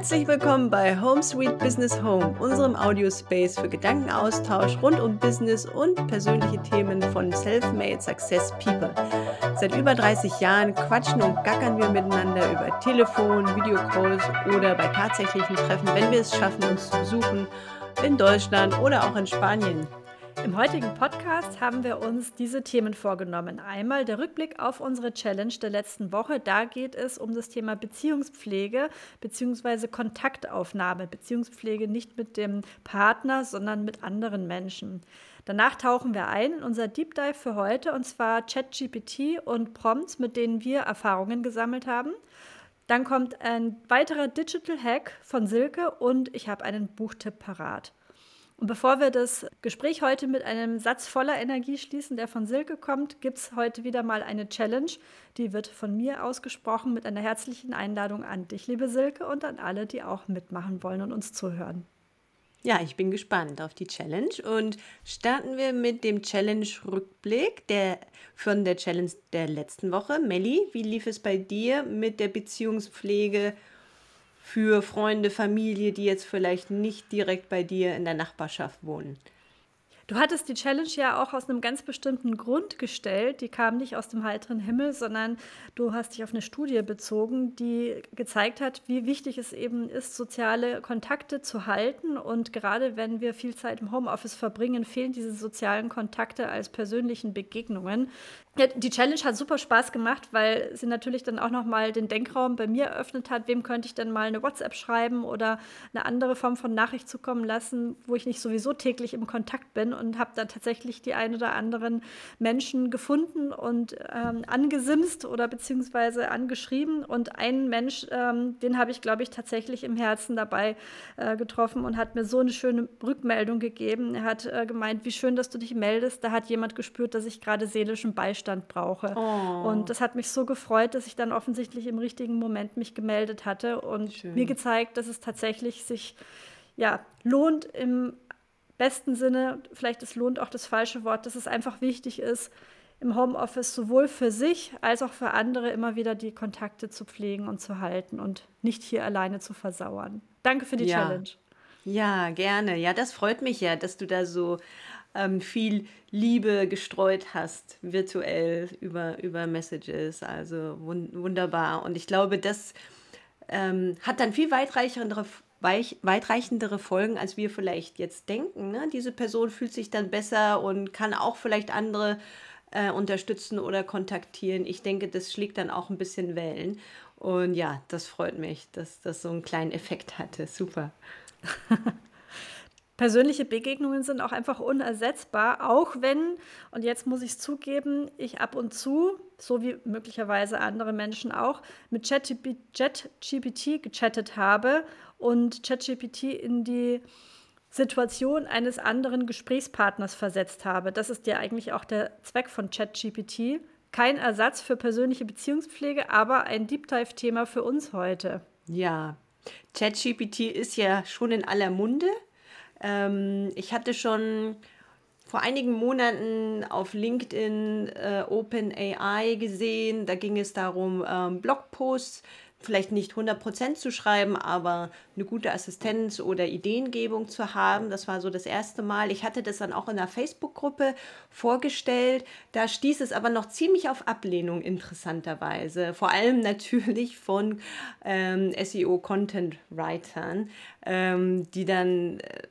Herzlich willkommen bei Home Sweet Business Home, unserem Audiospace für Gedankenaustausch rund um Business und persönliche Themen von Self-Made Success People. Seit über 30 Jahren quatschen und gackern wir miteinander über Telefon, Videocalls oder bei tatsächlichen Treffen, wenn wir es schaffen, uns zu besuchen, in Deutschland oder auch in Spanien. Im heutigen Podcast haben wir uns diese Themen vorgenommen. Einmal der Rückblick auf unsere Challenge der letzten Woche. Da geht es um das Thema Beziehungspflege bzw. Kontaktaufnahme. Beziehungspflege nicht mit dem Partner, sondern mit anderen Menschen. Danach tauchen wir ein in unser Deep Dive für heute und zwar ChatGPT und Prompts, mit denen wir Erfahrungen gesammelt haben. Dann kommt ein weiterer Digital Hack von Silke und ich habe einen Buchtipp parat. Und bevor wir das Gespräch heute mit einem Satz voller Energie schließen, der von Silke kommt, gibt es heute wieder mal eine Challenge. Die wird von mir ausgesprochen mit einer herzlichen Einladung an dich, liebe Silke, und an alle, die auch mitmachen wollen und uns zuhören. Ja, ich bin gespannt auf die Challenge und starten wir mit dem Challenge-Rückblick der, von der Challenge der letzten Woche. Melli, wie lief es bei dir mit der Beziehungspflege für Freunde, Familie, die jetzt vielleicht nicht direkt bei dir in der Nachbarschaft wohnen? Du hattest die Challenge ja auch aus einem ganz bestimmten Grund gestellt. Die kam nicht aus dem heiteren Himmel, sondern du hast dich auf eine Studie bezogen, die gezeigt hat, wie wichtig es eben ist, soziale Kontakte zu halten. Und gerade wenn wir viel Zeit im Homeoffice verbringen, fehlen diese sozialen Kontakte als persönlichen Begegnungen. Ja, die Challenge hat super Spaß gemacht, weil sie natürlich dann auch nochmal den Denkraum bei mir eröffnet hat. Wem könnte ich denn mal eine WhatsApp schreiben oder eine andere Form von Nachricht zukommen lassen, wo ich nicht sowieso täglich im Kontakt bin und habe da tatsächlich die ein oder anderen Menschen gefunden und ähm, angesimst oder beziehungsweise angeschrieben. Und einen Mensch, ähm, den habe ich, glaube ich, tatsächlich im Herzen dabei äh, getroffen und hat mir so eine schöne Rückmeldung gegeben. Er hat äh, gemeint, wie schön, dass du dich meldest. Da hat jemand gespürt, dass ich gerade seelischen Beistand brauche. Oh. Und das hat mich so gefreut, dass ich dann offensichtlich im richtigen Moment mich gemeldet hatte und Schön. mir gezeigt, dass es tatsächlich sich ja, lohnt im besten Sinne, vielleicht es lohnt auch das falsche Wort, dass es einfach wichtig ist, im Homeoffice sowohl für sich als auch für andere immer wieder die Kontakte zu pflegen und zu halten und nicht hier alleine zu versauern. Danke für die ja. Challenge. Ja, gerne. Ja, das freut mich ja, dass du da so ähm, viel Liebe gestreut hast, virtuell über, über Messages. Also wun wunderbar. Und ich glaube, das ähm, hat dann viel weitreichendere, weich, weitreichendere Folgen, als wir vielleicht jetzt denken. Ne? Diese Person fühlt sich dann besser und kann auch vielleicht andere äh, unterstützen oder kontaktieren. Ich denke, das schlägt dann auch ein bisschen Wellen. Und ja, das freut mich, dass das so einen kleinen Effekt hatte. Super. persönliche Begegnungen sind auch einfach unersetzbar, auch wenn, und jetzt muss ich es zugeben, ich ab und zu, so wie möglicherweise andere Menschen auch, mit ChatGPT gechattet habe und ChatGPT in die Situation eines anderen Gesprächspartners versetzt habe. Das ist ja eigentlich auch der Zweck von ChatGPT. Kein Ersatz für persönliche Beziehungspflege, aber ein Deep Dive-Thema für uns heute. Ja, ChatGPT ist ja schon in aller Munde. Ähm, ich hatte schon vor einigen Monaten auf LinkedIn äh, OpenAI gesehen. Da ging es darum, ähm, Blogposts vielleicht nicht 100% zu schreiben, aber eine gute Assistenz oder Ideengebung zu haben. Das war so das erste Mal. Ich hatte das dann auch in einer Facebook-Gruppe vorgestellt. Da stieß es aber noch ziemlich auf Ablehnung, interessanterweise. Vor allem natürlich von ähm, SEO-Content-Writern, ähm, die dann... Äh,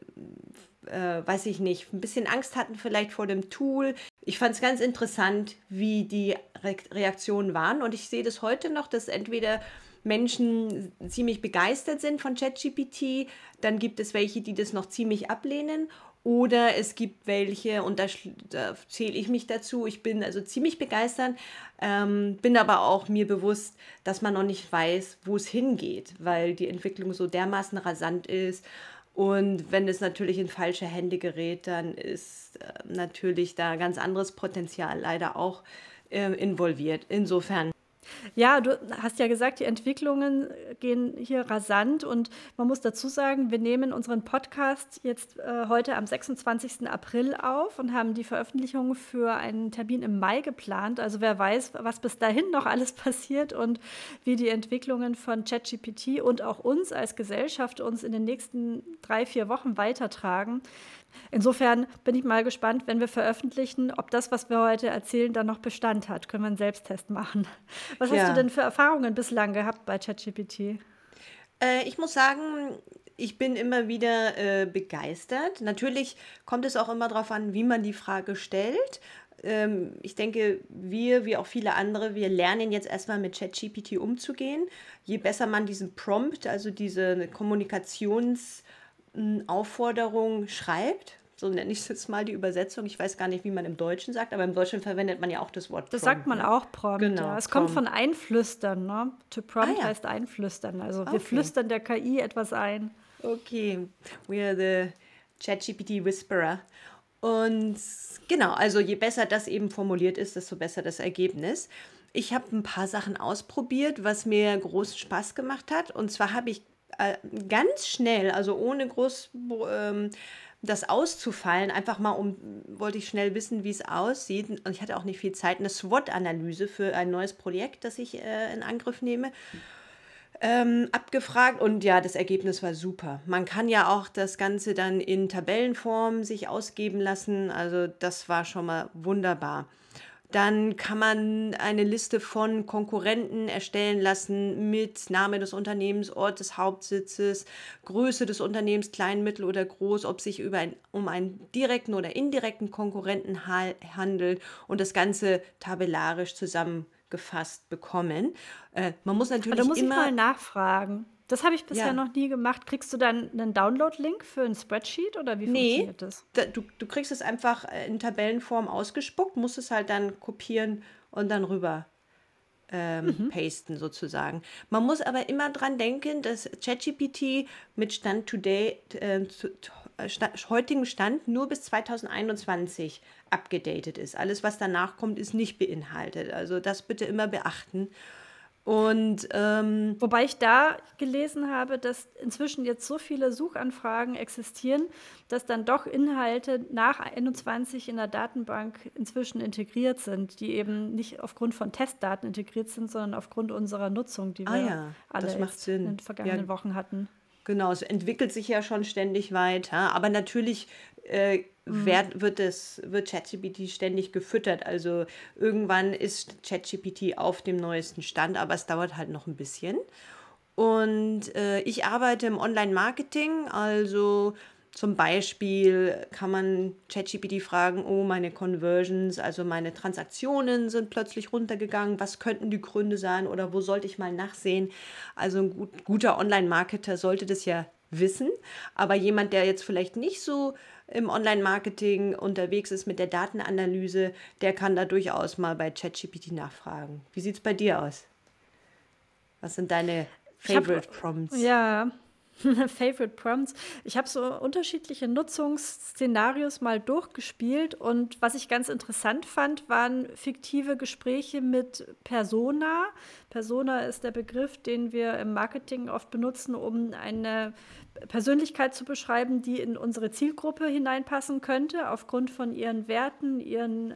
äh, weiß ich nicht, ein bisschen Angst hatten vielleicht vor dem Tool. Ich fand es ganz interessant, wie die Re Reaktionen waren und ich sehe das heute noch, dass entweder Menschen ziemlich begeistert sind von ChatGPT, dann gibt es welche, die das noch ziemlich ablehnen oder es gibt welche, und da, da zähle ich mich dazu, ich bin also ziemlich begeistert, ähm, bin aber auch mir bewusst, dass man noch nicht weiß, wo es hingeht, weil die Entwicklung so dermaßen rasant ist. Und wenn es natürlich in falsche Hände gerät, dann ist äh, natürlich da ganz anderes Potenzial leider auch äh, involviert. Insofern Ja, du hast ja gesagt, die Entwicklungen gehen hier rasant und man muss dazu sagen, wir nehmen unseren Podcast jetzt äh, heute am 26. April auf und haben die Veröffentlichung für einen Termin im Mai geplant. Also wer weiß, was bis dahin noch alles passiert und wie die Entwicklungen von ChatGPT und auch uns als Gesellschaft uns in den nächsten drei, vier Wochen weitertragen. Insofern bin ich mal gespannt, wenn wir veröffentlichen, ob das, was wir heute erzählen, dann noch Bestand hat. Können wir einen Selbsttest machen. Was ja. hast du denn für Erfahrungen bislang gehabt bei ChatGPT? Äh, ich muss sagen, ich bin immer wieder äh, begeistert. Natürlich kommt es auch immer darauf an, wie man die Frage stellt. Ähm, ich denke, wir, wie auch viele andere, wir lernen jetzt erstmal mit ChatGPT umzugehen. Je besser man diesen Prompt, also diese Kommunikations- Aufforderung schreibt, so nenne ich es jetzt mal die Übersetzung. Ich weiß gar nicht, wie man im Deutschen sagt, aber im Deutschen verwendet man ja auch das Wort Prompt. Das sagt man ne? auch Prompt. Genau, ja. Es Prompt. kommt von Einflüstern. Ne? To prompt ah, ja. heißt Einflüstern. Also wir okay. flüstern der KI etwas ein. Okay, we are the ChatGPT Whisperer. Und genau, also je besser das eben formuliert ist, desto besser das Ergebnis. Ich habe ein paar Sachen ausprobiert, was mir großen Spaß gemacht hat. Und zwar habe ich äh, ganz schnell, also ohne groß ähm, das auszufallen, einfach mal um, wollte ich schnell wissen, wie es aussieht. Und ich hatte auch nicht viel Zeit, eine SWOT-Analyse für ein neues Projekt, das ich äh, in Angriff nehme. Ähm, abgefragt und ja, das Ergebnis war super. Man kann ja auch das Ganze dann in Tabellenform sich ausgeben lassen. Also das war schon mal wunderbar. Dann kann man eine Liste von Konkurrenten erstellen lassen mit Name des Unternehmens, Ort des Hauptsitzes, Größe des Unternehmens, klein, mittel oder groß, ob sich über ein, um einen direkten oder indirekten Konkurrenten handelt und das Ganze tabellarisch zusammengefasst bekommen. Äh, man muss natürlich Aber da muss immer ich mal nachfragen. Das habe ich bisher ja. noch nie gemacht. Kriegst du dann einen Download-Link für ein Spreadsheet oder wie nee, funktioniert das? Da, du, du kriegst es einfach äh, in Tabellenform ausgespuckt, musst es halt dann kopieren und dann rüber ähm, mhm. pasten sozusagen. Man muss aber immer dran denken, dass ChatGPT mit Stand today, äh, zu, sta heutigem Stand nur bis 2021 abgedatet ist. Alles, was danach kommt, ist nicht beinhaltet. Also das bitte immer beachten. Und ähm, wobei ich da gelesen habe, dass inzwischen jetzt so viele Suchanfragen existieren, dass dann doch Inhalte nach 21 in der Datenbank inzwischen integriert sind, die eben nicht aufgrund von Testdaten integriert sind, sondern aufgrund unserer Nutzung, die ah wir ah ja, alle in den vergangenen ja, Wochen hatten. Genau, es entwickelt sich ja schon ständig weiter, aber natürlich äh, mhm. wird, wird, es, wird ChatGPT ständig gefüttert. Also irgendwann ist ChatGPT auf dem neuesten Stand, aber es dauert halt noch ein bisschen. Und äh, ich arbeite im Online-Marketing, also zum Beispiel kann man ChatGPT fragen, oh, meine Conversions, also meine Transaktionen sind plötzlich runtergegangen, was könnten die Gründe sein oder wo sollte ich mal nachsehen? Also ein gut, guter Online-Marketer sollte das ja wissen, aber jemand, der jetzt vielleicht nicht so im Online-Marketing unterwegs ist mit der Datenanalyse, der kann da durchaus mal bei ChatGPT nachfragen. Wie sieht es bei dir aus? Was sind deine Favorite hab, Prompts? Ja, Favorite Prompts. Ich habe so unterschiedliche Nutzungsszenarios mal durchgespielt und was ich ganz interessant fand, waren fiktive Gespräche mit Persona. Persona ist der Begriff, den wir im Marketing oft benutzen, um eine Persönlichkeit zu beschreiben, die in unsere Zielgruppe hineinpassen könnte, aufgrund von ihren Werten, ihren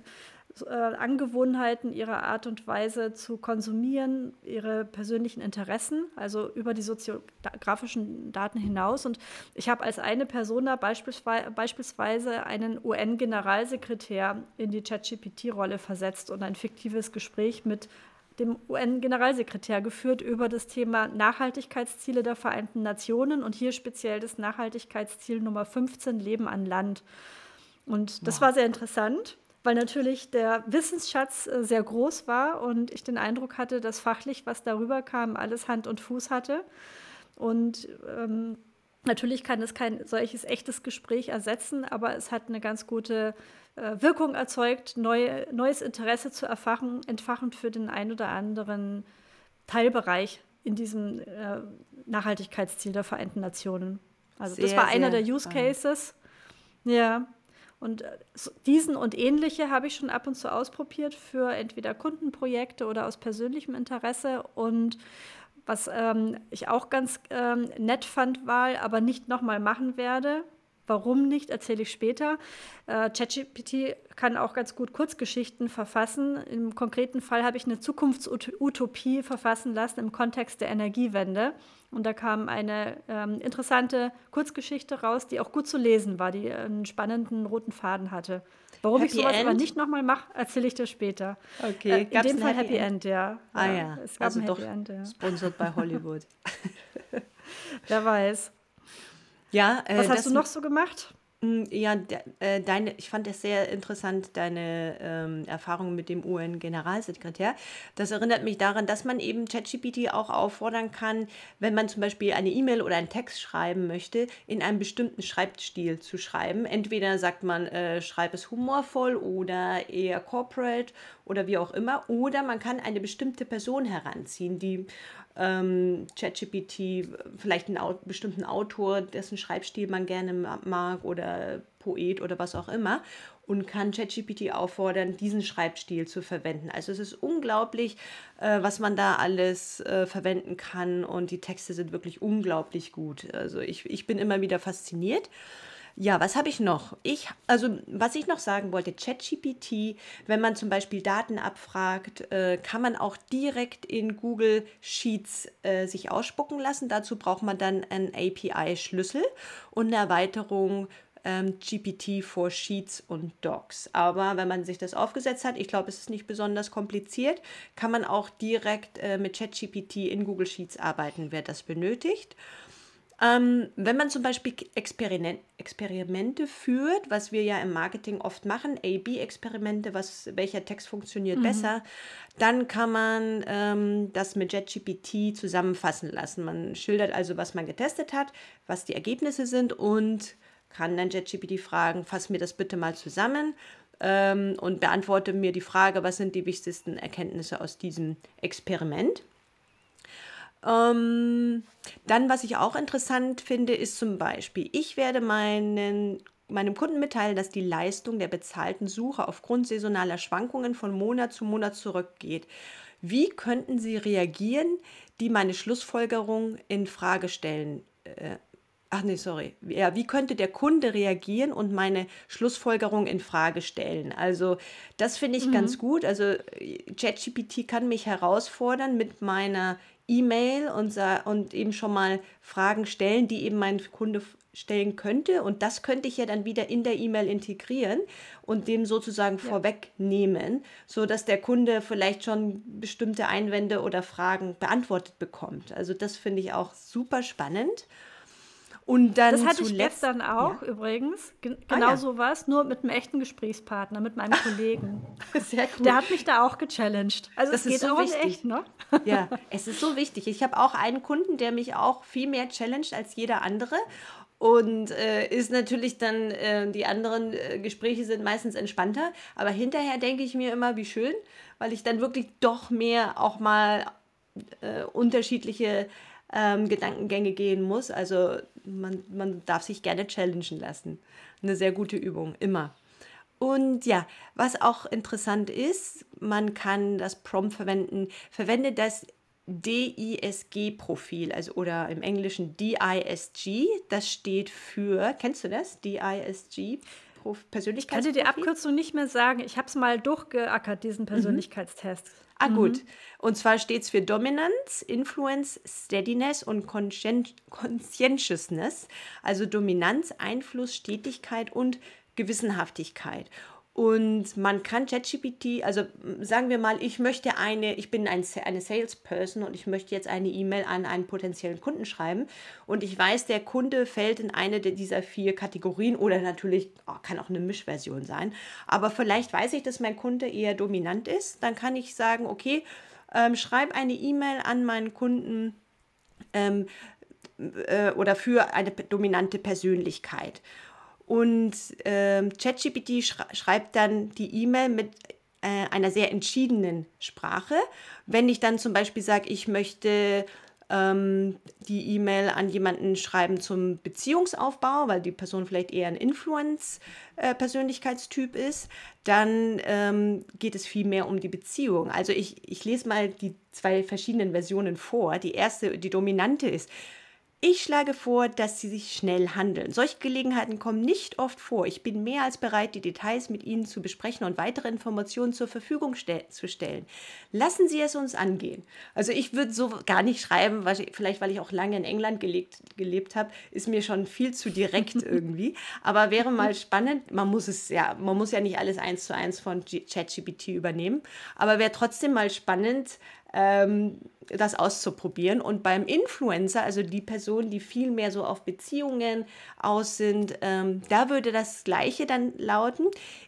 äh, Angewohnheiten, ihrer Art und Weise zu konsumieren, ihre persönlichen Interessen, also über die soziografischen Daten hinaus. Und ich habe als eine Persona beispielsweise einen UN-Generalsekretär in die ChatGPT-Rolle versetzt und ein fiktives Gespräch mit dem UN-Generalsekretär geführt über das Thema Nachhaltigkeitsziele der Vereinten Nationen und hier speziell das Nachhaltigkeitsziel Nummer 15, Leben an Land. Und das wow. war sehr interessant weil natürlich der Wissensschatz äh, sehr groß war und ich den Eindruck hatte, dass fachlich, was darüber kam, alles Hand und Fuß hatte. Und ähm, natürlich kann es kein solches echtes Gespräch ersetzen, aber es hat eine ganz gute äh, Wirkung erzeugt, neu, neues Interesse zu erfachen, entfachen für den einen oder anderen Teilbereich in diesem äh, Nachhaltigkeitsziel der Vereinten Nationen. Also sehr, das war einer der Use Cases. Ja, Und äh, diesen und ähnliche habe ich schon ab und zu ausprobiert für entweder Kundenprojekte oder aus persönlichem Interesse. Und was ähm, ich auch ganz ähm, nett fand, war, aber nicht nochmal machen werde, Warum nicht, erzähle ich später. Äh, ChatGPT kann auch ganz gut Kurzgeschichten verfassen. Im konkreten Fall habe ich eine Zukunftsutopie verfassen lassen im Kontext der Energiewende. Und da kam eine ähm, interessante Kurzgeschichte raus, die auch gut zu lesen war, die einen spannenden roten Faden hatte. Warum Happy ich sowas End? aber nicht nochmal mache, erzähle ich dir später. Okay, äh, in dem Fall Happy End? End, ja. Ah ja, ja. es gab also ein Happy doch End, ja. Sponsored bei Hollywood. Wer weiß. Ja, äh, Was hast du noch so gemacht? Ja, de, äh, deine, ich fand es sehr interessant, deine ähm, Erfahrungen mit dem UN-Generalsekretär. Das erinnert mich daran, dass man eben ChatGPT auch auffordern kann, wenn man zum Beispiel eine E-Mail oder einen Text schreiben möchte, in einem bestimmten Schreibstil zu schreiben. Entweder sagt man, äh, schreib es humorvoll oder eher corporate oder wie auch immer. Oder man kann eine bestimmte Person heranziehen, die ähm, ChatGPT vielleicht einen Au bestimmten Autor, dessen Schreibstil man gerne mag oder Poet oder was auch immer und kann ChatGPT auffordern, diesen Schreibstil zu verwenden. Also es ist unglaublich, äh, was man da alles äh, verwenden kann und die Texte sind wirklich unglaublich gut. Also ich, ich bin immer wieder fasziniert. Ja, was habe ich noch? Ich, also was ich noch sagen wollte, ChatGPT, wenn man zum Beispiel Daten abfragt, äh, kann man auch direkt in Google Sheets äh, sich ausspucken lassen. Dazu braucht man dann einen API-Schlüssel und eine Erweiterung ähm, GPT for Sheets und Docs. Aber wenn man sich das aufgesetzt hat, ich glaube, es ist nicht besonders kompliziert, kann man auch direkt äh, mit ChatGPT in Google Sheets arbeiten, wer das benötigt. Ähm, wenn man zum Beispiel Experiment, Experimente führt, was wir ja im Marketing oft machen, A-B-Experimente, welcher Text funktioniert mhm. besser, dann kann man ähm, das mit JetGPT zusammenfassen lassen. Man schildert also, was man getestet hat, was die Ergebnisse sind und kann dann JetGPT fragen, fass mir das bitte mal zusammen ähm, und beantworte mir die Frage, was sind die wichtigsten Erkenntnisse aus diesem Experiment. Ähm, dann, was ich auch interessant finde, ist zum Beispiel, ich werde meinen meinem Kunden mitteilen, dass die Leistung der bezahlten Suche aufgrund saisonaler Schwankungen von Monat zu Monat zurückgeht. Wie könnten Sie reagieren, die meine Schlussfolgerung in Frage stellen? Äh, ach nee, sorry. Ja, wie könnte der Kunde reagieren und meine Schlussfolgerung in Frage stellen? Also, das finde ich mhm. ganz gut. Also, ChatGPT kann mich herausfordern mit meiner E-Mail und, und eben schon mal Fragen stellen, die eben mein Kunde stellen könnte. Und das könnte ich ja dann wieder in der E-Mail integrieren und dem sozusagen ja. vorwegnehmen, sodass der Kunde vielleicht schon bestimmte Einwände oder Fragen beantwortet bekommt. Also das finde ich auch super spannend. Und dann das hatte ich gestern auch ja. übrigens. Gen ah, genau ja. so was, nur mit einem echten Gesprächspartner, mit meinem Kollegen. Sehr cool. Der hat mich da auch gechallenged. Also das es geht so auch wichtig. echt, ne? Ja, es ist so wichtig. Ich habe auch einen Kunden, der mich auch viel mehr challenged als jeder andere. Und äh, ist natürlich dann, äh, die anderen äh, Gespräche sind meistens entspannter. Aber hinterher denke ich mir immer, wie schön, weil ich dann wirklich doch mehr auch mal äh, unterschiedliche ähm, Gedankengänge gehen muss. Also man, man darf sich gerne challengen lassen. Eine sehr gute Übung, immer. Und ja, was auch interessant ist, man kann das Prompt verwenden, verwende das DISG-Profil, also oder im Englischen DISG, das steht für, kennst du das? DISG? Persönlichkeitsprofil? Ich kann dir die Abkürzung nicht mehr sagen. Ich habe es mal durchgeackert, diesen mhm. Persönlichkeitstest. Mhm. Ah, mhm. gut. Und zwar steht es für Dominanz, Influence, Steadiness und Conscientiousness, also Dominanz, Einfluss, Stetigkeit und Gewissenhaftigkeit. Und man kann ChatGPT, also sagen wir mal, ich möchte eine, ich bin ein, eine Salesperson und ich möchte jetzt eine E-Mail an einen potenziellen Kunden schreiben. Und ich weiß, der Kunde fällt in eine dieser vier Kategorien oder natürlich oh, kann auch eine Mischversion sein, aber vielleicht weiß ich, dass mein Kunde eher dominant ist, dann kann ich sagen, okay, ähm, schreib eine E-Mail an meinen Kunden ähm, äh, oder für eine dominante Persönlichkeit. Und ähm, ChatGPT schreibt dann die E-Mail mit äh, einer sehr entschiedenen Sprache. Wenn ich dann zum Beispiel sage, ich möchte ähm, die E-Mail an jemanden schreiben zum Beziehungsaufbau, weil die Person vielleicht eher ein Influence-Persönlichkeitstyp äh, ist, dann ähm, geht es viel mehr um die Beziehung. Also ich, ich lese mal die zwei verschiedenen Versionen vor. Die erste, die dominante ist, ich schlage vor, dass Sie sich schnell handeln. Solche Gelegenheiten kommen nicht oft vor. Ich bin mehr als bereit, die Details mit Ihnen zu besprechen und weitere Informationen zur Verfügung ste zu stellen. Lassen Sie es uns angehen. Also ich würde so gar nicht schreiben, weil ich, vielleicht weil ich auch lange in England gelebt, gelebt habe, ist mir schon viel zu direkt irgendwie. Aber wäre mal spannend. Man muss es ja, man muss ja nicht alles eins zu eins von ChatGPT übernehmen. Aber wäre trotzdem mal spannend, ähm, das auszuprobieren. Und beim Influencer, also die Person, die viel mehr so auf Beziehungen aus sind, ähm, da würde das Gleiche dann lauten.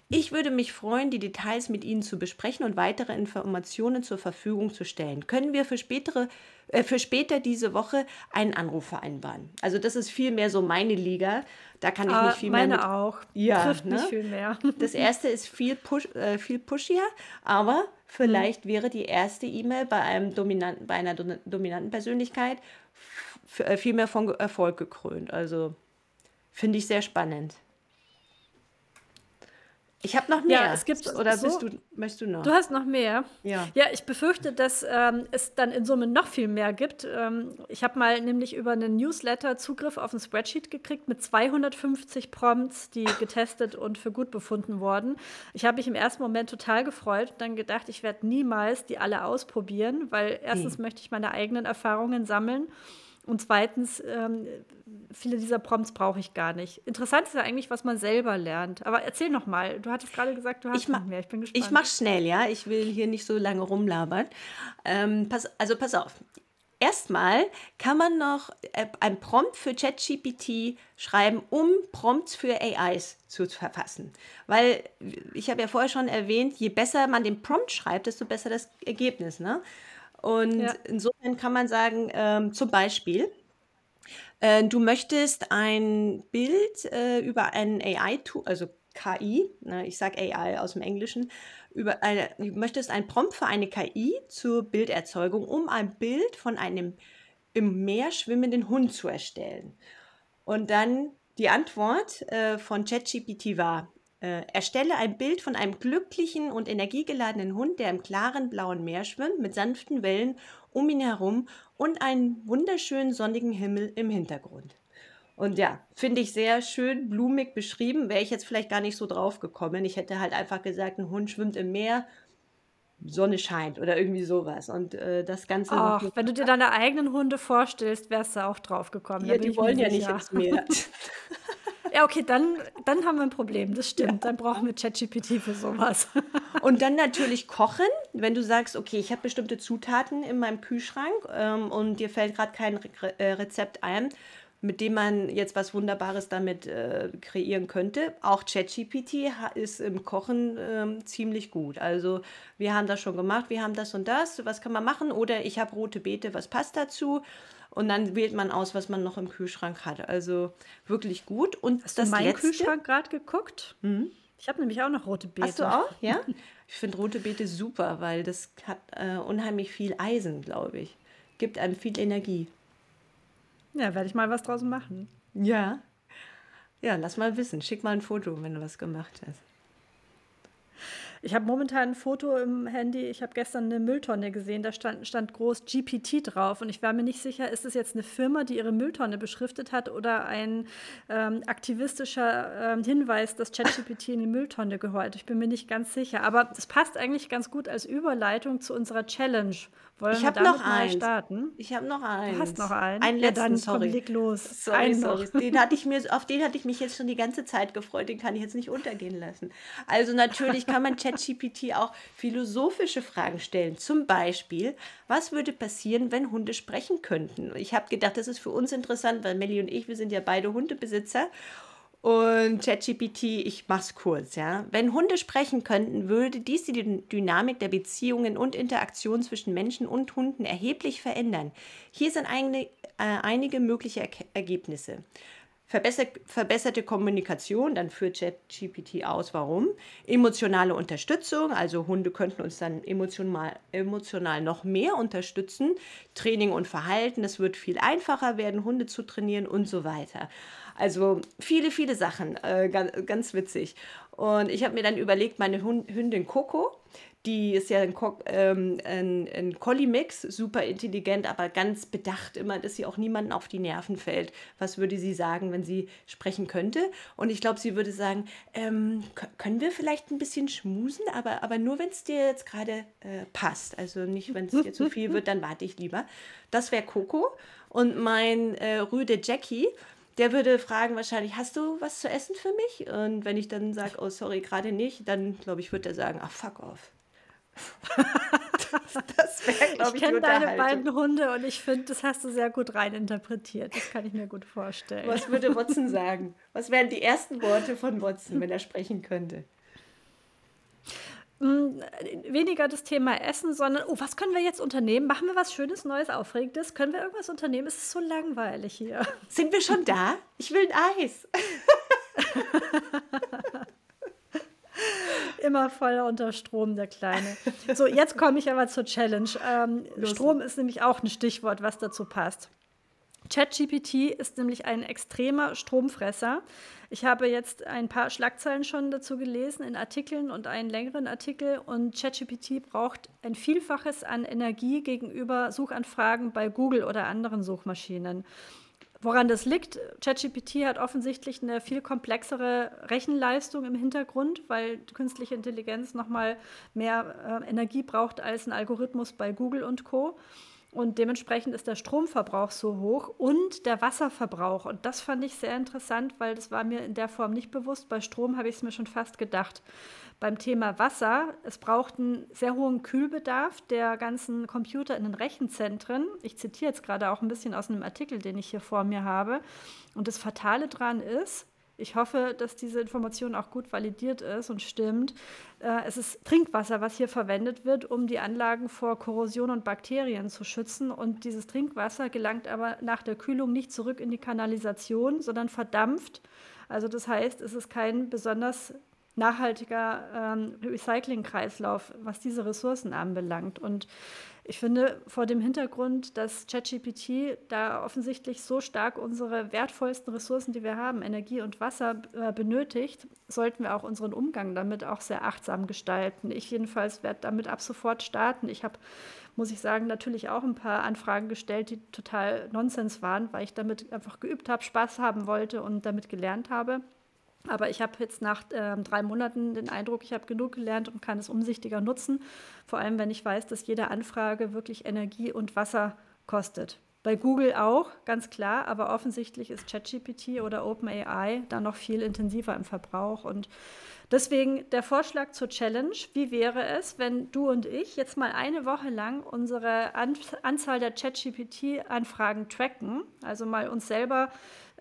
Ich würde mich freuen, die Details mit Ihnen zu besprechen und weitere Informationen zur Verfügung zu stellen. Können wir für spätere äh, für später diese Woche einen Anruf vereinbaren. Also das ist viel mehr so meine Liga. Da kann ich ah, nicht viel meine mehr. Meine auch. Ja, Trifft ne? nicht viel mehr. Das erste ist viel, push, äh, viel pushier, aber vielleicht mhm. wäre die erste E-Mail bei einem dominanten, bei einer dominanten Persönlichkeit äh, viel mehr von Erfolg gekrönt. Also finde ich sehr spannend. Ich habe noch mehr. Ja, es gibt oder so, du, möchtest du noch? Du hast noch mehr. Ja. Ja, ich befürchte, dass ähm, es dann in Summe noch viel mehr gibt. Ähm, ich habe mal nämlich über einen Newsletter Zugriff auf ein Spreadsheet gekriegt mit 250 Prompts, die getestet und für gut befunden wurden. Ich habe mich im ersten Moment total gefreut und dann gedacht, ich werde niemals die alle ausprobieren, weil erstens hm. möchte ich meine eigenen Erfahrungen sammeln. Und zweitens, ähm, viele dieser Prompts brauche ich gar nicht. Interessant ist ja eigentlich, was man selber lernt. Aber erzähl noch mal. Du hattest gerade gesagt, du hast ich noch mehr. Ich bin gespannt. Ich mache schnell, ja. Ich will hier nicht so lange rumlabern. Ähm, pass, also pass auf. Erstmal kann man noch äh, ein Prompt für ChatGPT schreiben, um Prompts für AIs zu verfassen. Weil ich habe ja vorher schon erwähnt, je besser man den Prompt schreibt, desto besser das Ergebnis. Ne? Und ja. insofern kann man sagen, ähm, zum Beispiel, äh, du möchtest ein Bild äh, über ein AI-Tool, also KI, ne, ich sage AI aus dem Englischen, über eine, du möchtest ein Prompt für eine KI zur Bilderzeugung, um ein Bild von einem im Meer schwimmenden Hund zu erstellen. Und dann die Antwort äh, von ChatGPT war, äh, erstelle ein Bild von einem glücklichen und energiegeladenen Hund, der im klaren blauen Meer schwimmt, mit sanften Wellen um ihn herum und einen wunderschönen sonnigen Himmel im Hintergrund. Und ja, finde ich sehr schön blumig beschrieben. Wäre ich jetzt vielleicht gar nicht so drauf gekommen. Ich hätte halt einfach gesagt, ein Hund schwimmt im Meer, Sonne scheint oder irgendwie sowas. Und äh, das Ganze. Ach, wenn du dir deine eigenen Hunde vorstellst, wärst du auch drauf gekommen. Ja, die wollen ja nicht ins Meer. Ja, okay, dann, dann haben wir ein Problem. Das stimmt. Dann brauchen wir ChatGPT für sowas. Und dann natürlich kochen. Wenn du sagst, okay, ich habe bestimmte Zutaten in meinem Kühlschrank ähm, und dir fällt gerade kein Re äh, Rezept ein, mit dem man jetzt was Wunderbares damit äh, kreieren könnte. Auch ChatGPT ist im Kochen ähm, ziemlich gut. Also wir haben das schon gemacht, wir haben das und das, was kann man machen? Oder ich habe rote Beete, was passt dazu? Und dann wählt man aus, was man noch im Kühlschrank hat. Also wirklich gut. Und Hast das du meinen letzte, Kühlschrank gerade geguckt? Mhm. Ich habe nämlich auch noch rote Beete. Hast du auch? Ja? Ich finde rote Beete super, weil das hat äh, unheimlich viel Eisen, glaube ich. Gibt einem viel Energie. Ja, werde ich mal was draus machen. Ja. Ja, lass mal wissen. Schick mal ein Foto, wenn du was gemacht hast. Ich habe momentan ein Foto im Handy. Ich habe gestern eine Mülltonne gesehen, da stand, stand groß GPT drauf. Und ich war mir nicht sicher, ist es jetzt eine Firma, die ihre Mülltonne beschriftet hat oder ein ähm, aktivistischer ähm, Hinweis, dass ChatGPT in die Mülltonne gehört. Ich bin mir nicht ganz sicher. Aber das passt eigentlich ganz gut als Überleitung zu unserer Challenge. Wollen ich habe noch einen. starten? Ich habe noch einen. Du hast noch einen. Einen letzten, ja, dann sorry. Komm, leg los. Sorry, einen sorry. Den hatte ich mir, auf den hatte ich mich jetzt schon die ganze Zeit gefreut. Den kann ich jetzt nicht untergehen lassen. Also natürlich kann man ChatGPT auch philosophische Fragen stellen. Zum Beispiel, was würde passieren, wenn Hunde sprechen könnten? Ich habe gedacht, das ist für uns interessant, weil Melly und ich, wir sind ja beide Hundebesitzer. Und ChatGPT, ich mach's kurz, ja. Wenn Hunde sprechen könnten, würde dies die Dynamik der Beziehungen und Interaktion zwischen Menschen und Hunden erheblich verändern. Hier sind eine, äh, einige mögliche er Ergebnisse. Verbesserte Kommunikation, dann führt ChatGPT aus, warum. Emotionale Unterstützung, also Hunde könnten uns dann emotional, emotional noch mehr unterstützen. Training und Verhalten, es wird viel einfacher werden, Hunde zu trainieren und so weiter. Also viele, viele Sachen, äh, ganz, ganz witzig. Und ich habe mir dann überlegt, meine Hündin Coco, die ist ja ein, ähm, ein, ein Collie-Mix, super intelligent, aber ganz bedacht immer, dass sie auch niemanden auf die Nerven fällt. Was würde sie sagen, wenn sie sprechen könnte? Und ich glaube, sie würde sagen, ähm, können wir vielleicht ein bisschen schmusen, aber, aber nur, wenn es dir jetzt gerade äh, passt. Also nicht, wenn es dir zu viel wird, dann warte ich lieber. Das wäre Coco. Und mein äh, Rüde Jackie, der würde fragen wahrscheinlich, hast du was zu essen für mich? Und wenn ich dann sage, oh sorry, gerade nicht, dann glaube ich, würde er sagen, ach fuck off. das, das wär, ich kenne deine beiden Hunde und ich finde, das hast du sehr gut reininterpretiert. Das kann ich mir gut vorstellen. Was würde Watson sagen? Was wären die ersten Worte von Watson, wenn er sprechen könnte? Mm, weniger das Thema Essen, sondern, oh, was können wir jetzt unternehmen? Machen wir was Schönes, Neues, Aufregendes? Können wir irgendwas unternehmen? Es ist so langweilig hier. Sind wir schon da? Ich will ein Eis. Immer voll unter Strom, der Kleine. So, jetzt komme ich aber zur Challenge. Ähm, Strom ist nämlich auch ein Stichwort, was dazu passt. ChatGPT ist nämlich ein extremer Stromfresser. Ich habe jetzt ein paar Schlagzeilen schon dazu gelesen in Artikeln und einen längeren Artikel. Und ChatGPT braucht ein Vielfaches an Energie gegenüber Suchanfragen bei Google oder anderen Suchmaschinen. Woran das liegt? ChatGPT hat offensichtlich eine viel komplexere Rechenleistung im Hintergrund, weil künstliche Intelligenz nochmal mehr äh, Energie braucht als ein Algorithmus bei Google und Co. Und dementsprechend ist der Stromverbrauch so hoch und der Wasserverbrauch. Und das fand ich sehr interessant, weil das war mir in der Form nicht bewusst. Bei Strom habe ich es mir schon fast gedacht. Beim Thema Wasser, es braucht einen sehr hohen Kühlbedarf der ganzen Computer in den Rechenzentren. Ich zitiere jetzt gerade auch ein bisschen aus einem Artikel, den ich hier vor mir habe. Und das Fatale daran ist, ich hoffe, dass diese Information auch gut validiert ist und stimmt. Äh, es ist Trinkwasser, was hier verwendet wird, um die Anlagen vor Korrosion und Bakterien zu schützen. Und dieses Trinkwasser gelangt aber nach der Kühlung nicht zurück in die Kanalisation, sondern verdampft. Also das heißt, es ist kein besonders nachhaltiger ähm, Recycling-Kreislauf, was diese Ressourcen anbelangt. Und ich finde, vor dem Hintergrund, dass ChatGPT da offensichtlich so stark unsere wertvollsten Ressourcen, die wir haben, Energie und Wasser, äh, benötigt, sollten wir auch unseren Umgang damit auch sehr achtsam gestalten. Ich jedenfalls werde damit ab sofort starten. Ich habe, muss ich sagen, natürlich auch ein paar Anfragen gestellt, die total Nonsens waren, weil ich damit einfach geübt habe, Spaß haben wollte und damit gelernt habe. Aber ich habe jetzt nach äh, drei Monaten den Eindruck, ich habe genug gelernt und kann es umsichtiger nutzen. Vor allem, wenn ich weiß, dass jede Anfrage wirklich Energie und Wasser kostet. Bei Google auch, ganz klar, aber offensichtlich ist ChatGPT oder OpenAI da noch viel intensiver im Verbrauch. Und deswegen der Vorschlag zur Challenge, wie wäre es, wenn du und ich jetzt mal eine Woche lang unsere An Anzahl der ChatGPT-Anfragen tracken, also mal uns selber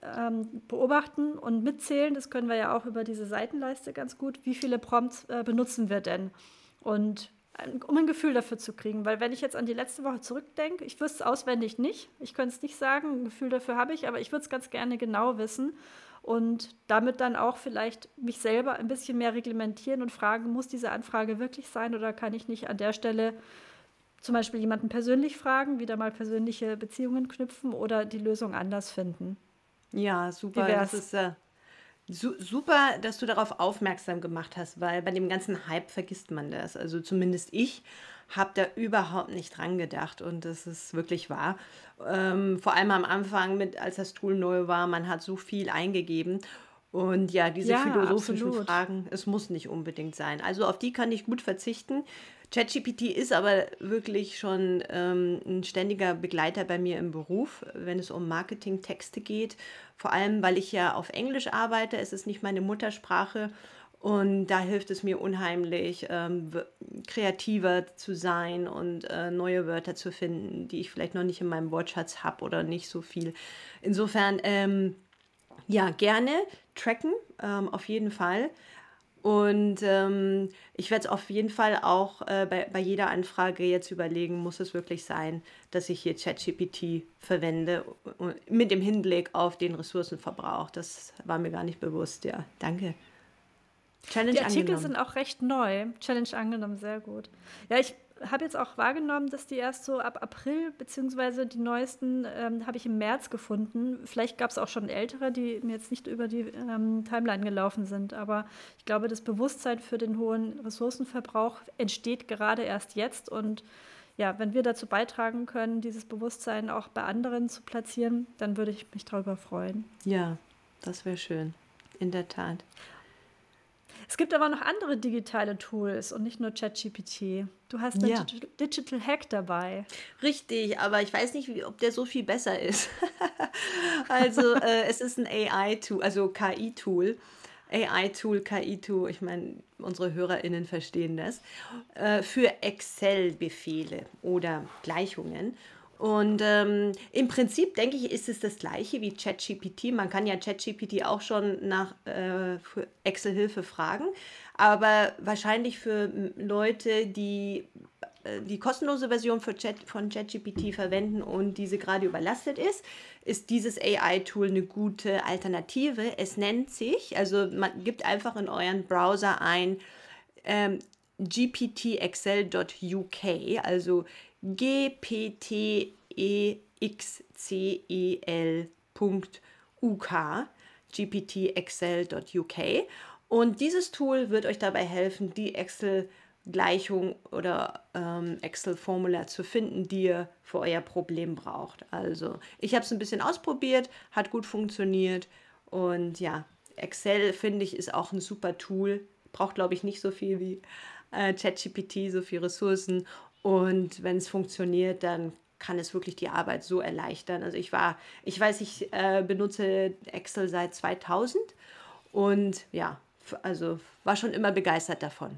ähm, beobachten und mitzählen. Das können wir ja auch über diese Seitenleiste ganz gut. Wie viele Prompts äh, benutzen wir denn? Und um ein Gefühl dafür zu kriegen. Weil wenn ich jetzt an die letzte Woche zurückdenke, ich wüsste es auswendig nicht. Ich könnte es nicht sagen, ein Gefühl dafür habe ich, aber ich würde es ganz gerne genau wissen und damit dann auch vielleicht mich selber ein bisschen mehr reglementieren und fragen, muss diese Anfrage wirklich sein oder kann ich nicht an der Stelle zum Beispiel jemanden persönlich fragen, wieder mal persönliche Beziehungen knüpfen oder die Lösung anders finden. Ja, super. Das ist äh, su super, dass du darauf aufmerksam gemacht hast, weil bei dem ganzen Hype vergisst man das. Also zumindest ich habe da überhaupt nicht dran gedacht und das ist wirklich wahr. Ähm, vor allem am Anfang, mit, als das Tool neu war, man hat so viel eingegeben. Und ja, diese ja, philosophischen absolut. Fragen, es muss nicht unbedingt sein. Also auf die kann ich gut verzichten. ChatGPT ist aber wirklich schon ähm, ein ständiger Begleiter bei mir im Beruf, wenn es um Marketingtexte geht. Vor allem, weil ich ja auf Englisch arbeite. Es ist nicht meine Muttersprache. Und da hilft es mir unheimlich, ähm, kreativer zu sein und äh, neue Wörter zu finden, die ich vielleicht noch nicht in meinem Wortschatz habe oder nicht so viel. Insofern, ähm, ja, gerne tracken, ähm, auf jeden Fall. Und ähm, ich werde es auf jeden Fall auch äh, bei, bei jeder Anfrage jetzt überlegen, muss es wirklich sein, dass ich hier ChatGPT verwende, mit dem Hinblick auf den Ressourcenverbrauch. Das war mir gar nicht bewusst, ja. Danke. Challenge Die Artikel angenommen. sind auch recht neu. Challenge angenommen, sehr gut. Ja, ich habe jetzt auch wahrgenommen, dass die erst so ab April, beziehungsweise die neuesten ähm, habe ich im März gefunden. Vielleicht gab es auch schon ältere, die mir jetzt nicht über die ähm, Timeline gelaufen sind. Aber ich glaube, das Bewusstsein für den hohen Ressourcenverbrauch entsteht gerade erst jetzt. Und ja, wenn wir dazu beitragen können, dieses Bewusstsein auch bei anderen zu platzieren, dann würde ich mich darüber freuen. Ja, das wäre schön. In der Tat. Es gibt aber noch andere digitale Tools und nicht nur ChatGPT. Du hast einen ja. Digital Hack dabei. Richtig, aber ich weiß nicht, wie, ob der so viel besser ist. also äh, es ist ein AI-Tool, also KI-Tool. AI-Tool, KI-Tool, ich meine, unsere HörerInnen verstehen das, äh, für Excel-Befehle oder Gleichungen. Und ähm, im Prinzip denke ich, ist es das gleiche wie ChatGPT. Man kann ja ChatGPT auch schon nach äh, Excel-Hilfe fragen, aber wahrscheinlich für Leute, die äh, die kostenlose Version Chat, von ChatGPT verwenden und diese gerade überlastet ist, ist dieses AI-Tool eine gute Alternative. Es nennt sich, also man gibt einfach in euren Browser ein ähm, gptexcel.uk, also gptexcel.uk, gptexcel.uk. Und dieses Tool wird euch dabei helfen, die Excel-Gleichung oder ähm, Excel-Formular zu finden, die ihr für euer Problem braucht. Also, ich habe es ein bisschen ausprobiert, hat gut funktioniert. Und ja, Excel finde ich ist auch ein super Tool. Braucht, glaube ich, nicht so viel wie äh, ChatGPT, so viele Ressourcen. Und wenn es funktioniert, dann kann es wirklich die Arbeit so erleichtern. Also ich war, ich weiß, ich äh, benutze Excel seit 2000 und ja, also war schon immer begeistert davon.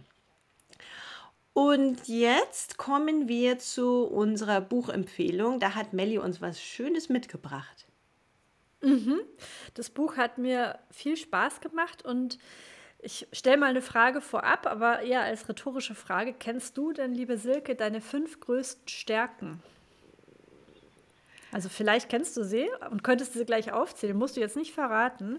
Und jetzt kommen wir zu unserer Buchempfehlung. Da hat Melli uns was Schönes mitgebracht. Mhm. Das Buch hat mir viel Spaß gemacht und ich stelle mal eine Frage vorab, aber eher als rhetorische Frage. Kennst du denn, liebe Silke, deine fünf größten Stärken? Also vielleicht kennst du sie und könntest sie gleich aufzählen, musst du jetzt nicht verraten.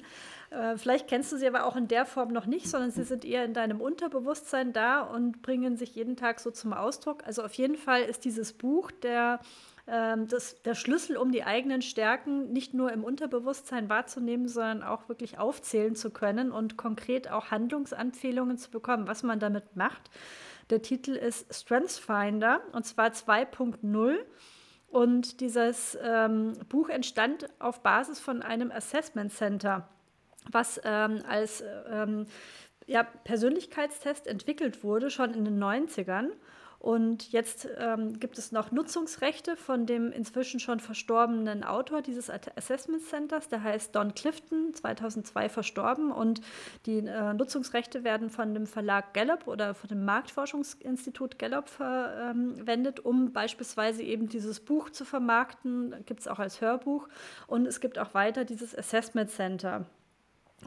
Äh, vielleicht kennst du sie aber auch in der Form noch nicht, sondern sie sind eher in deinem Unterbewusstsein da und bringen sich jeden Tag so zum Ausdruck. Also auf jeden Fall ist dieses Buch der das, der Schlüssel, um die eigenen Stärken nicht nur im Unterbewusstsein wahrzunehmen, sondern auch wirklich aufzählen zu können und konkret auch Handlungsanfehlungen zu bekommen, was man damit macht. Der Titel ist Strengths Finder und zwar 2.0. Und dieses ähm, Buch entstand auf Basis von einem Assessment Center, was ähm, als ähm, ja, Persönlichkeitstest entwickelt wurde, schon in den 90ern. Und jetzt ähm, gibt es noch Nutzungsrechte von dem inzwischen schon verstorbenen Autor dieses Assessment Centers, der heißt Don Clifton, 2002 verstorben. Und die äh, Nutzungsrechte werden von dem Verlag Gallup oder von dem Marktforschungsinstitut Gallup verwendet, um beispielsweise eben dieses Buch zu vermarkten. Gibt es auch als Hörbuch. Und es gibt auch weiter dieses Assessment Center.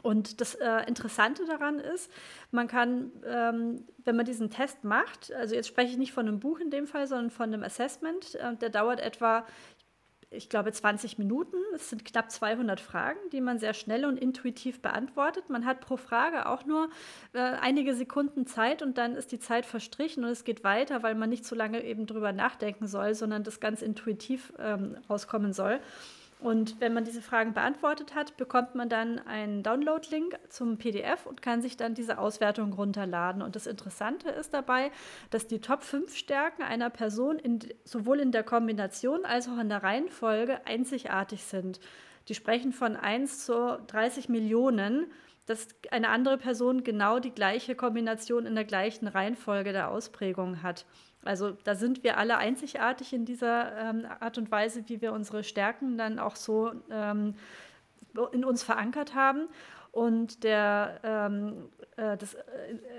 Und das äh, Interessante daran ist, man kann, ähm, wenn man diesen Test macht, also jetzt spreche ich nicht von einem Buch in dem Fall, sondern von einem Assessment, äh, der dauert etwa, ich glaube, 20 Minuten. Es sind knapp 200 Fragen, die man sehr schnell und intuitiv beantwortet. Man hat pro Frage auch nur äh, einige Sekunden Zeit und dann ist die Zeit verstrichen und es geht weiter, weil man nicht so lange eben drüber nachdenken soll, sondern das ganz intuitiv ähm, rauskommen soll. Und wenn man diese Fragen beantwortet hat, bekommt man dann einen Download-Link zum PDF und kann sich dann diese Auswertung runterladen. Und das Interessante ist dabei, dass die Top 5 Stärken einer Person in, sowohl in der Kombination als auch in der Reihenfolge einzigartig sind. Die sprechen von 1 zu 30 Millionen, dass eine andere Person genau die gleiche Kombination in der gleichen Reihenfolge der Ausprägung hat. Also da sind wir alle einzigartig in dieser ähm, Art und Weise, wie wir unsere Stärken dann auch so ähm, in uns verankert haben. Und der, ähm, äh, das äh,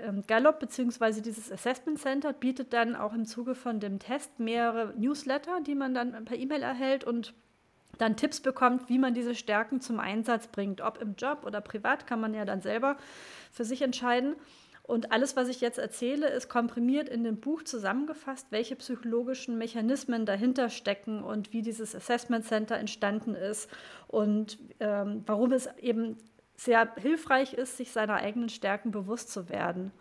ähm, Gallup bzw. dieses Assessment Center bietet dann auch im Zuge von dem Test mehrere Newsletter, die man dann per E-Mail erhält und dann Tipps bekommt, wie man diese Stärken zum Einsatz bringt. Ob im Job oder privat kann man ja dann selber für sich entscheiden. Und alles, was ich jetzt erzähle, ist komprimiert in dem Buch zusammengefasst, welche psychologischen Mechanismen dahinter stecken und wie dieses Assessment Center entstanden ist und ähm, warum es eben sehr hilfreich ist, sich seiner eigenen Stärken bewusst zu werden.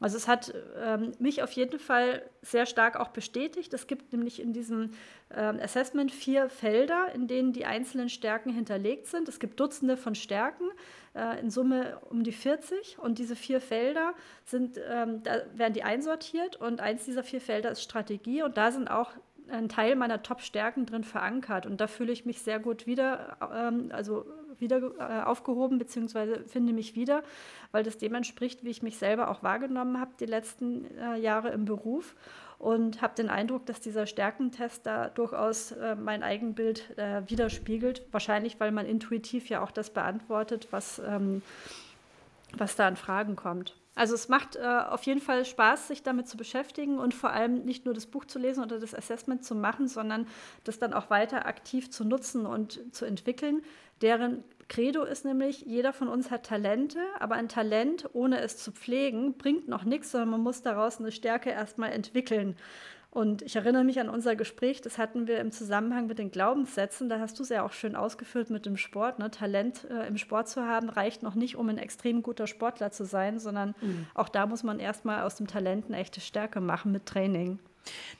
Also es hat ähm, mich auf jeden Fall sehr stark auch bestätigt. Es gibt nämlich in diesem ähm, Assessment vier Felder, in denen die einzelnen Stärken hinterlegt sind. Es gibt Dutzende von Stärken, äh, in Summe um die 40. Und diese vier Felder sind, ähm, da werden die einsortiert und eins dieser vier Felder ist Strategie und da sind auch ein Teil meiner Top-Stärken drin verankert. Und da fühle ich mich sehr gut wieder, ähm, also wieder äh, aufgehoben, beziehungsweise finde mich wieder, weil das dem entspricht, wie ich mich selber auch wahrgenommen habe die letzten äh, Jahre im Beruf und habe den Eindruck, dass dieser Stärkentest da durchaus äh, mein Eigenbild äh, widerspiegelt. Wahrscheinlich, weil man intuitiv ja auch das beantwortet, was, ähm, was da an Fragen kommt. Also es macht äh, auf jeden Fall Spaß, sich damit zu beschäftigen und vor allem nicht nur das Buch zu lesen oder das Assessment zu machen, sondern das dann auch weiter aktiv zu nutzen und zu entwickeln. Deren Credo ist nämlich, jeder von uns hat Talente, aber ein Talent, ohne es zu pflegen, bringt noch nichts, sondern man muss daraus eine Stärke erstmal entwickeln. Und ich erinnere mich an unser Gespräch, das hatten wir im Zusammenhang mit den Glaubenssätzen. Da hast du es ja auch schön ausgeführt mit dem Sport. Ne? Talent äh, im Sport zu haben, reicht noch nicht, um ein extrem guter Sportler zu sein, sondern mhm. auch da muss man erstmal aus dem Talent eine echte Stärke machen mit Training.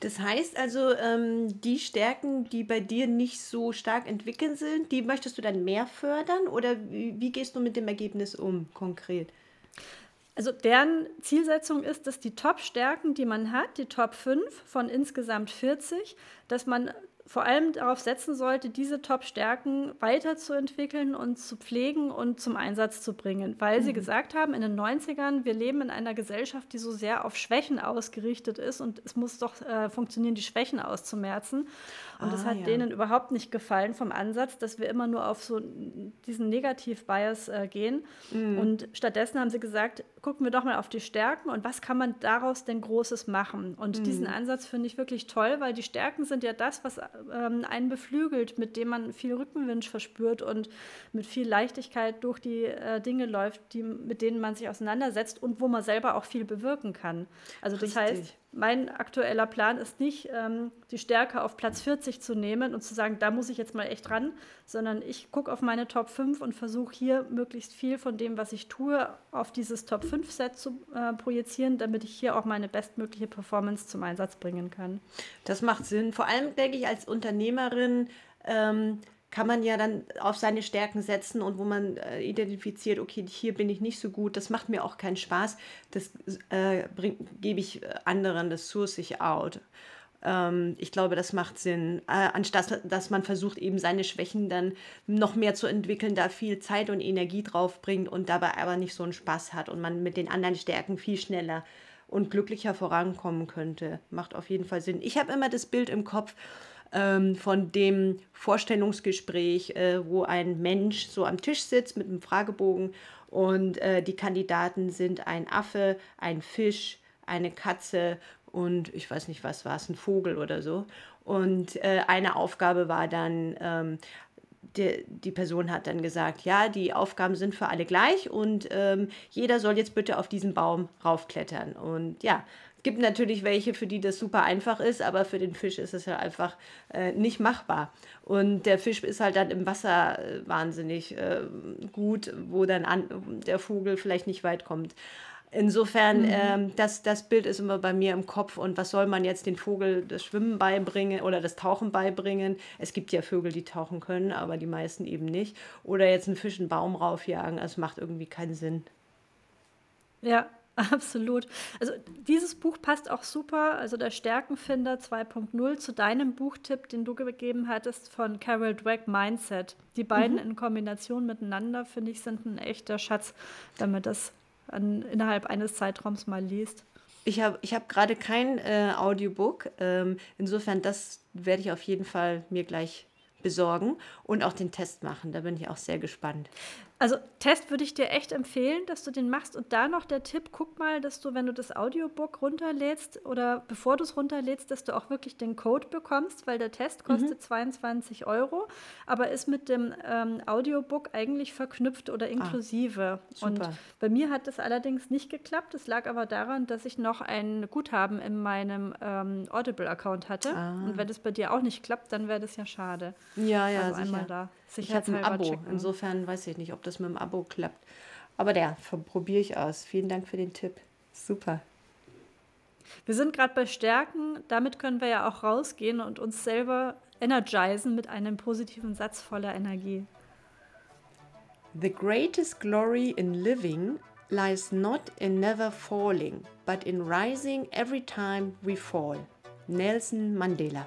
Das heißt also, ähm, die Stärken, die bei dir nicht so stark entwickelt sind, die möchtest du dann mehr fördern oder wie, wie gehst du mit dem Ergebnis um konkret? Also deren Zielsetzung ist, dass die Top-Stärken, die man hat, die Top 5 von insgesamt 40, dass man vor allem darauf setzen sollte, diese Top-Stärken weiterzuentwickeln und zu pflegen und zum Einsatz zu bringen. Weil mhm. sie gesagt haben, in den 90ern, wir leben in einer Gesellschaft, die so sehr auf Schwächen ausgerichtet ist und es muss doch äh, funktionieren, die Schwächen auszumerzen. Und ah, das hat ja. denen überhaupt nicht gefallen vom Ansatz, dass wir immer nur auf so diesen Negativ-Bias äh, gehen. Mhm. Und stattdessen haben sie gesagt, gucken wir doch mal auf die Stärken und was kann man daraus denn Großes machen. Und mhm. diesen Ansatz finde ich wirklich toll, weil die Stärken sind ja das, was ähm, einen beflügelt, mit dem man viel Rückenwind verspürt und mit viel Leichtigkeit durch die äh, Dinge läuft, die, mit denen man sich auseinandersetzt und wo man selber auch viel bewirken kann. Also das Richtig. heißt, mein aktueller Plan ist nicht, ähm, die Stärke auf Platz 40 zu nehmen und zu sagen, da muss ich jetzt mal echt ran, sondern ich gucke auf meine Top 5 und versuche hier möglichst viel von dem, was ich tue, auf dieses Top 5-Set zu äh, projizieren, damit ich hier auch meine bestmögliche Performance zum Einsatz bringen kann. Das macht Sinn. Vor allem denke ich als Unternehmerin, ähm, kann man ja dann auf seine Stärken setzen und wo man äh, identifiziert, okay, hier bin ich nicht so gut, das macht mir auch keinen Spaß, das äh, gebe ich äh, anderen, das source ich out. Ähm, ich glaube, das macht Sinn, äh, anstatt dass man versucht, eben seine Schwächen dann noch mehr zu entwickeln, da viel Zeit und Energie drauf bringt und dabei aber nicht so einen Spaß hat und man mit den anderen Stärken viel schneller und glücklicher vorankommen könnte. Macht auf jeden Fall Sinn. Ich habe immer das Bild im Kopf, ähm, von dem Vorstellungsgespräch, äh, wo ein Mensch so am Tisch sitzt mit einem Fragebogen und äh, die Kandidaten sind ein Affe, ein Fisch, eine Katze und ich weiß nicht, was war es, ein Vogel oder so. Und äh, eine Aufgabe war dann, ähm, die, die, Person hat dann gesagt, ja, die Aufgaben sind für alle gleich und ähm, jeder soll jetzt bitte auf diesen Baum raufklettern. Und ja, gibt natürlich welche, für die das super einfach ist, aber für den Fisch ist es ja einfach äh, nicht machbar. Und der Fisch ist halt dann im Wasser äh, wahnsinnig äh, gut, wo dann an, der Vogel vielleicht nicht weit kommt. Insofern, mhm. ähm, das, das Bild ist immer bei mir im Kopf. Und was soll man jetzt den Vogel das Schwimmen beibringen oder das Tauchen beibringen? Es gibt ja Vögel, die tauchen können, aber die meisten eben nicht. Oder jetzt einen Fisch einen Baum raufjagen. Das macht irgendwie keinen Sinn. Ja, Absolut. Also dieses Buch passt auch super, also der Stärkenfinder 2.0 zu deinem Buchtipp, den du gegeben hattest von Carol Dweck Mindset. Die beiden mhm. in Kombination miteinander, finde ich, sind ein echter Schatz, wenn man das an, innerhalb eines Zeitraums mal liest. Ich habe ich hab gerade kein äh, Audiobook. Ähm, insofern, das werde ich auf jeden Fall mir gleich besorgen und auch den Test machen. Da bin ich auch sehr gespannt. Also Test würde ich dir echt empfehlen, dass du den machst. Und da noch der Tipp, guck mal, dass du, wenn du das Audiobook runterlädst oder bevor du es runterlädst, dass du auch wirklich den Code bekommst, weil der Test kostet mhm. 22 Euro, aber ist mit dem ähm, Audiobook eigentlich verknüpft oder ah, inklusive. Ah, und bei mir hat das allerdings nicht geklappt. Das lag aber daran, dass ich noch ein Guthaben in meinem ähm, Audible-Account hatte. Ah. Und wenn das bei dir auch nicht klappt, dann wäre das ja schade. Ja, ja, also einmal da. Ich habe ein Abo. Checken. Insofern weiß ich nicht, ob das mit dem Abo klappt. Aber der probiere ich aus. Vielen Dank für den Tipp. Super. Wir sind gerade bei Stärken. Damit können wir ja auch rausgehen und uns selber energisen mit einem positiven Satz voller Energie. The greatest glory in living lies not in never falling, but in rising every time we fall. Nelson Mandela